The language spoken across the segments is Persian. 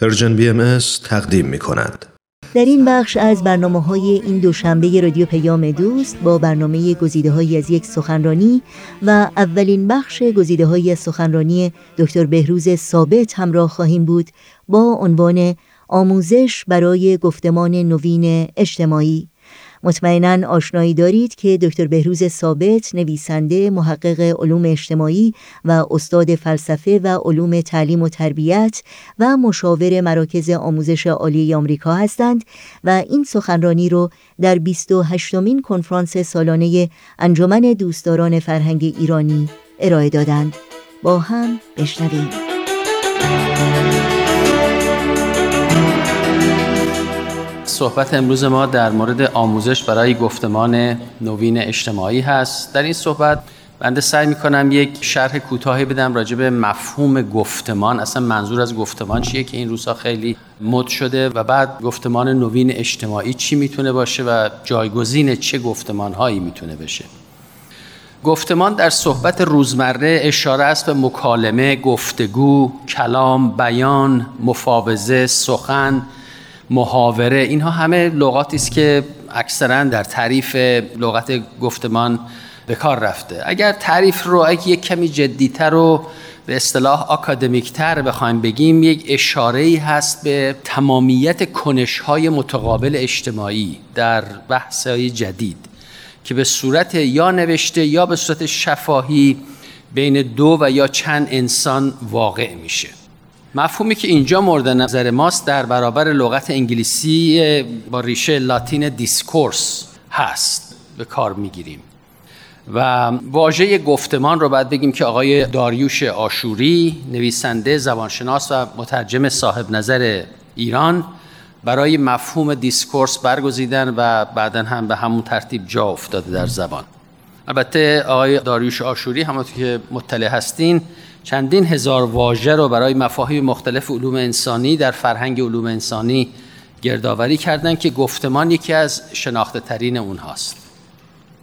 Persian BMS تقدیم می کند. در این بخش از برنامه های این دوشنبه رادیو پیام دوست با برنامه گزیده های از یک سخنرانی و اولین بخش گزیده های از سخنرانی دکتر بهروز ثابت همراه خواهیم بود با عنوان آموزش برای گفتمان نوین اجتماعی مطمئنا آشنایی دارید که دکتر بهروز ثابت نویسنده محقق علوم اجتماعی و استاد فلسفه و علوم تعلیم و تربیت و مشاور مراکز آموزش عالی آمریکا هستند و این سخنرانی رو در 28 مین کنفرانس سالانه انجمن دوستداران فرهنگ ایرانی ارائه دادند. با هم بشنویم. صحبت امروز ما در مورد آموزش برای گفتمان نوین اجتماعی هست. در این صحبت بنده سعی می کنم یک شرح کوتاهی بدم راجع به مفهوم گفتمان. اصلا منظور از گفتمان چیه که این روزها خیلی مد شده و بعد گفتمان نوین اجتماعی چی می‌تونه باشه و جایگزین چه گفتمان هایی می‌تونه بشه؟ گفتمان در صحبت روزمره اشاره است به مکالمه، گفتگو، کلام، بیان، مفاوضه، سخن محاوره. اینها همه لغاتی است که اکثرا در تعریف لغت گفتمان به کار رفته. اگر تعریف رو اگه یک کمی جدیتر و به اصطلاح اکادمیکتر بخوایم بگیم یک اشاره ای هست به تمامیت کنش های متقابل اجتماعی در بحث های جدید که به صورت یا نوشته یا به صورت شفاهی بین دو و یا چند انسان واقع میشه. مفهومی که اینجا مورد نظر ماست در برابر لغت انگلیسی با ریشه لاتین discourse هست به کار می‌گیریم. و واژه گفتمان رو باید بگیم که آقای داریوش آشوری نویسنده زبانشناس و مترجم صاحب نظر ایران برای مفهوم discourse برگزیدن و بعدا هم به همون ترتیب جا افتاده در زبان. البته آقای داریوش آشوری همونطور که مطلع هستین چندین هزار واژه رو برای مفاهیم مختلف علوم انسانی در فرهنگ علوم انسانی گردآوری کردند که گفتمان یکی از شناخته ترین اونهاست.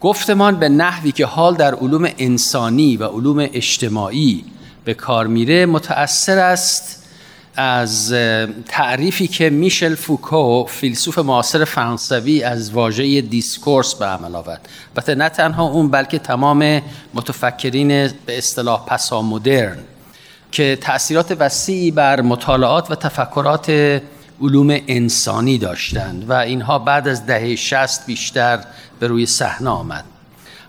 گفتمان به نحوی که حال در علوم انسانی و علوم اجتماعی به کار میره متأثر است از تعریفی که میشل فوکو فیلسوف معاصر فرانسوی از واژه discourse به عمل آورد. و نه تنها اون بلکه تمام متفکرین به اصطلاح پسا مدرن که تأثیرات وسیعی بر مطالعات و تفکرات علوم انسانی داشتند و اینها بعد از دهه شست بیشتر به روی صحنه آمد.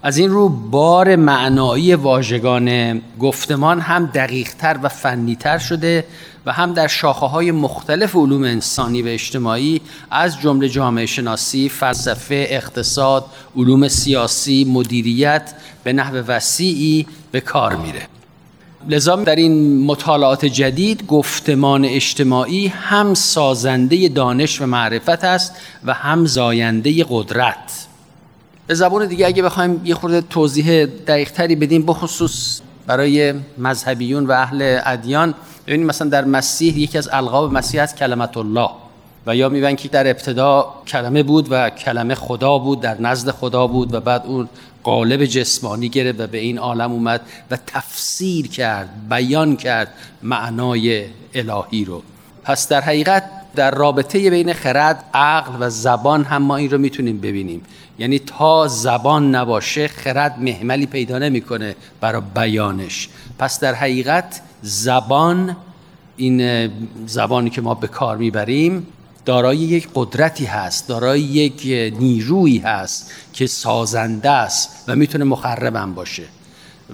از این رو بار معنایی واژگان گفتمان هم دقیقتر و فنیتر شده و هم در شاخه های مختلف علوم انسانی و اجتماعی از جمله جامعه شناسی، فلسفه، اقتصاد، علوم سیاسی، مدیریت به نحو وسیعی به کار میره. لذا در این مطالعات جدید گفتمان اجتماعی هم سازنده دانش و معرفت است و هم زاینده قدرت به زبان دیگه اگه بخوایم یه خورده توضیح دقیق تری بدیم بخصوص برای مذهبیون و اهل ادیان ببینید مثلا در مسیح یکی از القاب مسیح از کلمت الله. و یا می‌بینید که در ابتدا کلمه بود و کلمه خدا بود در نزد خدا بود و بعد اون قالب جسمانی گرفت و به این عالم اومد و تفسیر کرد بیان کرد معنای الهی رو. پس در حقیقت در رابطه بین خرد عقل و زبان هم ما این رو می‌تونیم ببینیم. یعنی تا زبان نباشه خرد محملی پیدا نمی‌کنه برای بیانش. پس در حقیقت زبان این زبانی که ما به کار می‌بریم دارای یک قدرتی هست دارای یک نیرویی هست که سازنده است و می‌تونه مخربم باشه.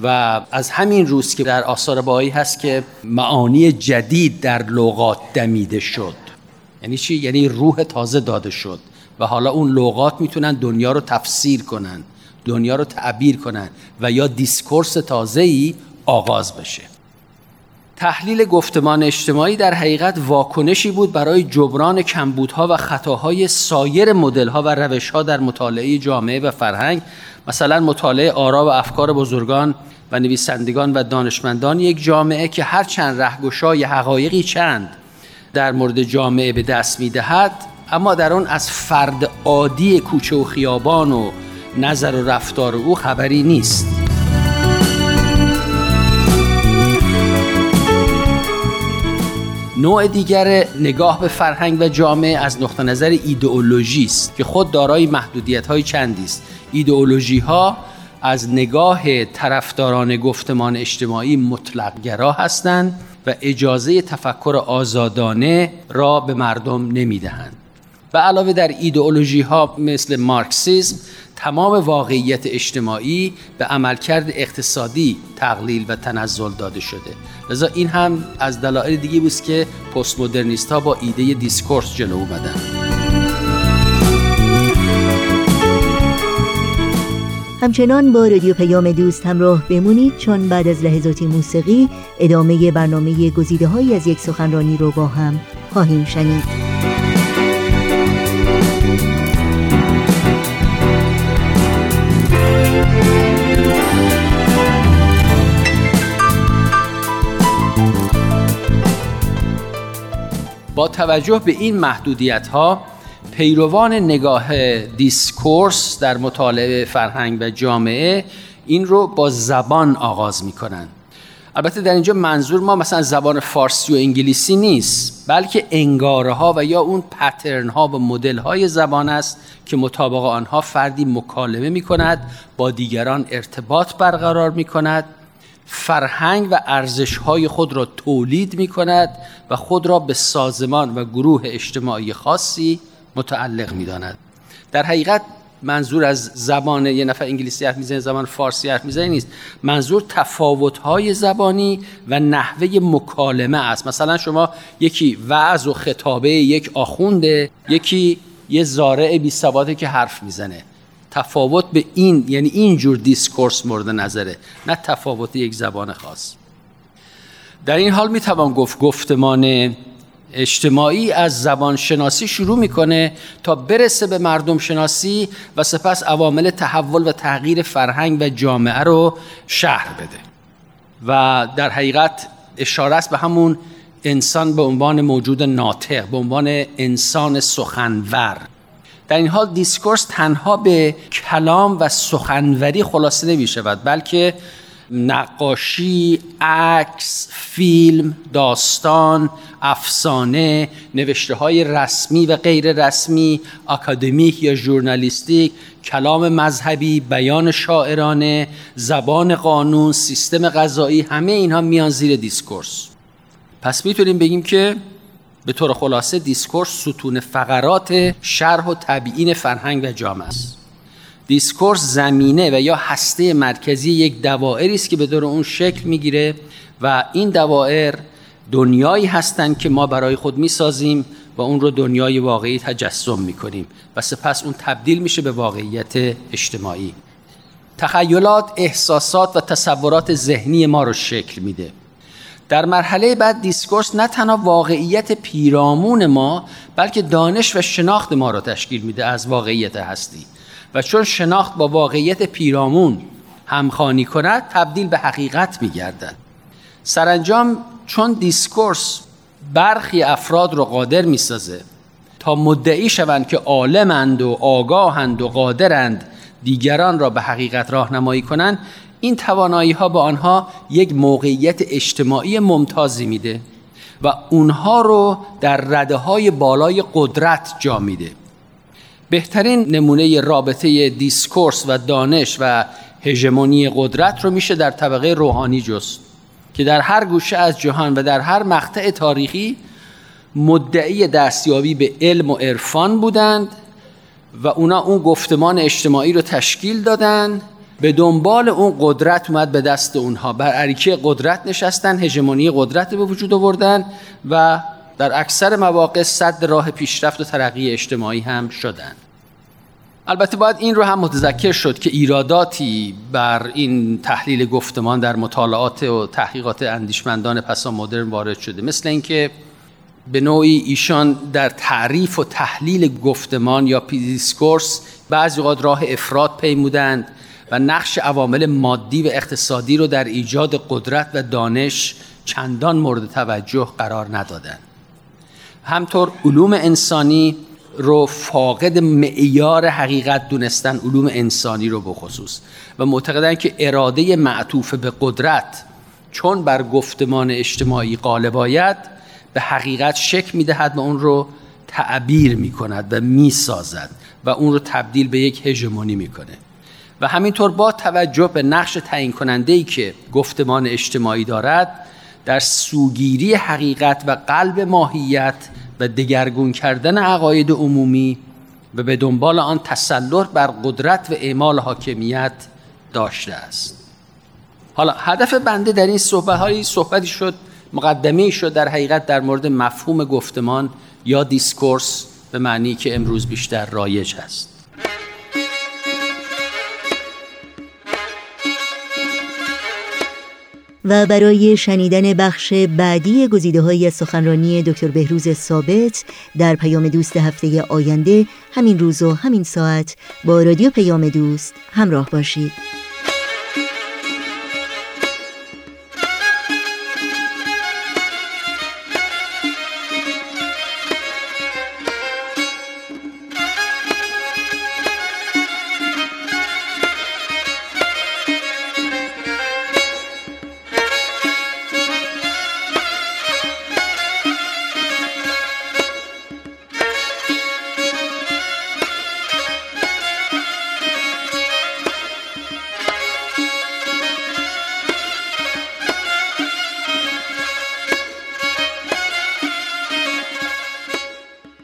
و از همین روست که در آثار بهایی هست که معانی جدید در لغات دمیده شد. یعنی چی؟ یعنی روح تازه داده شد. و حالا اون لغات می‌تونن دنیا رو تفسیر کنن دنیا رو تعبیر کنن و یا discourse تازه‌ای آغاز بشه. تحلیل گفتمان اجتماعی در حقیقت واکنشی بود برای جبران کمبودها و خطاهای سایر مدلها و روشها در مطالعه جامعه و فرهنگ. مثلا مطالعه آرا و افکار بزرگان و نویسندگان و دانشمندان یک جامعه که هر چند رهگشای حقایقی چند. در مورد جامعه به دست می‌دهد اما در آن از فرد عادی کوچه و خیابان و نظر و رفتار او خبری نیست. نوع دیگر نگاه به فرهنگ و جامعه از نقطه نظر ایدئولوژی است که خود دارای محدودیت های چندی است. ایدئولوژی ها از نگاه طرفداران گفتمان اجتماعی مطلقگرا هستند و اجازه تفکر آزادانه را به مردم نمی‌دهند. و علاوه در ایدئولوژی ها مثل مارکسیزم تمام واقعیت اجتماعی به عملکرد اقتصادی تقلیل و تنزل داده شده. لذا این هم از دلایل دیگه بود که پست مدرنیست ها با ایده discourse جلو اومدن. همچنان با رادیو پیام دوست همراه بمونید چون بعد از لحظاتی موسیقی ادامه برنامه گزیده های از یک سخنرانی رو با هم خواهیم شنید. با توجه به این محدودیت ها پیروان نگاه discourse در مطالعه فرهنگ و جامعه این رو با زبان آغاز می کنند البته در اینجا منظور ما مثلا زبان فارسی و انگلیسی نیست بلکه انگاره ها و یا اون pattern ها و مدل های زبان است که مطابق آنها فردی مکالمه می کند با دیگران ارتباط برقرار می کند فرهنگ و ارزش های خود را تولید می کند و خود را به سازمان و گروه اجتماعی خاصی متعلق می داند. در حقیقت منظور از زبان یه نفر انگلیسی حرف می‌زنه زبان فارسی حرف می‌زنه نیست. منظور تفاوت های زبانی و نحوه مکالمه است. مثلا شما یکی وعظ و خطابه یک آخونده یکی یه زارعی که حرف می‌زنه. تفاوت به این یعنی اینجور discourse مورد نظره نه تفاوت یک زبان خاص. در این حال می‌توان گفت گفتمان اجتماعی از زبان شناسی شروع می‌کنه تا برسه به مردم شناسی و سپس عوامل تحول و تغییر فرهنگ و جامعه رو شرح بده. و در حقیقت اشاره است به همون انسان به عنوان موجود ناطق به عنوان انسان سخنور. در این حال discourse تنها به کلام و سخنوری خلاصه نمی شود بلکه نقاشی، عکس، فیلم، داستان، افسانه، نوشته های رسمی و غیر رسمی، اکادمیک یا journalistic، کلام مذهبی، بیان شاعرانه، زبان قانون، سیستم غذایی همه اینها میان زیر discourse. پس می‌تونیم بگیم که به طور خلاصه discourse ستون فقرات شرح و تبیین فرهنگ و جامعه است discourse زمینه و یا هسته مرکزی یک دوائری است که به دور اون شکل می‌گیره و این دوائر دنیایی هستند که ما برای خود می‌سازیم و اون رو دنیای واقعی تجسم می‌کنیم و سپس اون تبدیل میشه به واقعیت اجتماعی. تخیلات، احساسات و تصورات ذهنی ما رو شکل میده. در مرحله بعد discourse نه تنها واقعیت پیرامون ما بلکه دانش و شناخت ما را تشکیل میده از واقعیت هستی. و چون شناخت با واقعیت پیرامون همخانی کند تبدیل به حقیقت میگردد. سرانجام چون دیسکورس برخی افراد را قادر می‌سازه تا مدعی شوند که عالمند و آگاهند و قادرند دیگران را به حقیقت راهنمایی کنند این توانایی ها به آنها یک موقعیت اجتماعی ممتازی میده و اونها رو در رده های بالای قدرت جا میده. بهترین نمونه رابطه دیسکورس و دانش و هژمونی قدرت رو میشه در طبقه روحانی جست که در هر گوشه از جهان و در هر مقطع تاریخی مدعی دستیابی به علم و عرفان بودند و اونا اون گفتمان اجتماعی رو تشکیل دادند به دنبال اون قدرت اومد به دست اونها. بر عریکه قدرت نشستن هژمونی قدرت به وجود آوردن و در اکثر مواقع سد راه پیشرفت و ترقی اجتماعی هم شدند البته باید این رو هم متذکر شد که ایراداتی بر این تحلیل گفتمان در مطالعات و تحقیقات اندیشمندان پسا مدرن وارد شده. مثل اینکه به نوعی ایشان در تعریف و تحلیل گفتمان یا discourse بعضی اوقات راه افراط پیمودند و نقش عوامل مادی و اقتصادی رو در ایجاد قدرت و دانش چندان مورد توجه قرار ندادند. همطور علوم انسانی رو فاقد معیار حقیقت دونستن علوم انسانی رو بخصوص. و معتقدن که اراده معطوف به قدرت چون بر گفتمان اجتماعی غالب آید به حقیقت شک می‌دهد و اون رو تعبیر می‌کند و می‌سازد و اون رو تبدیل به یک هژمونی می‌کنه. و همینطور با توجه به نقش تعیین کننده ای که گفتمان اجتماعی دارد در سوگیری حقیقت و قلب ماهیت و دگرگون کردن عقاید عمومی و به دنبال آن تسلط بر قدرت و اعمال حاکمیت داشته است. حالا هدف بنده در این صحبت هایی صحبتی شد مقدمه شد در حقیقت در مورد مفهوم گفتمان یا discourse به معنی که امروز بیشتر رایج است و برای شنیدن بخش بعدی گزیده های سخنرانی دکتر بهروز ثابت در پیام دوست هفته آینده همین روز و همین ساعت با رادیو پیام دوست همراه باشید.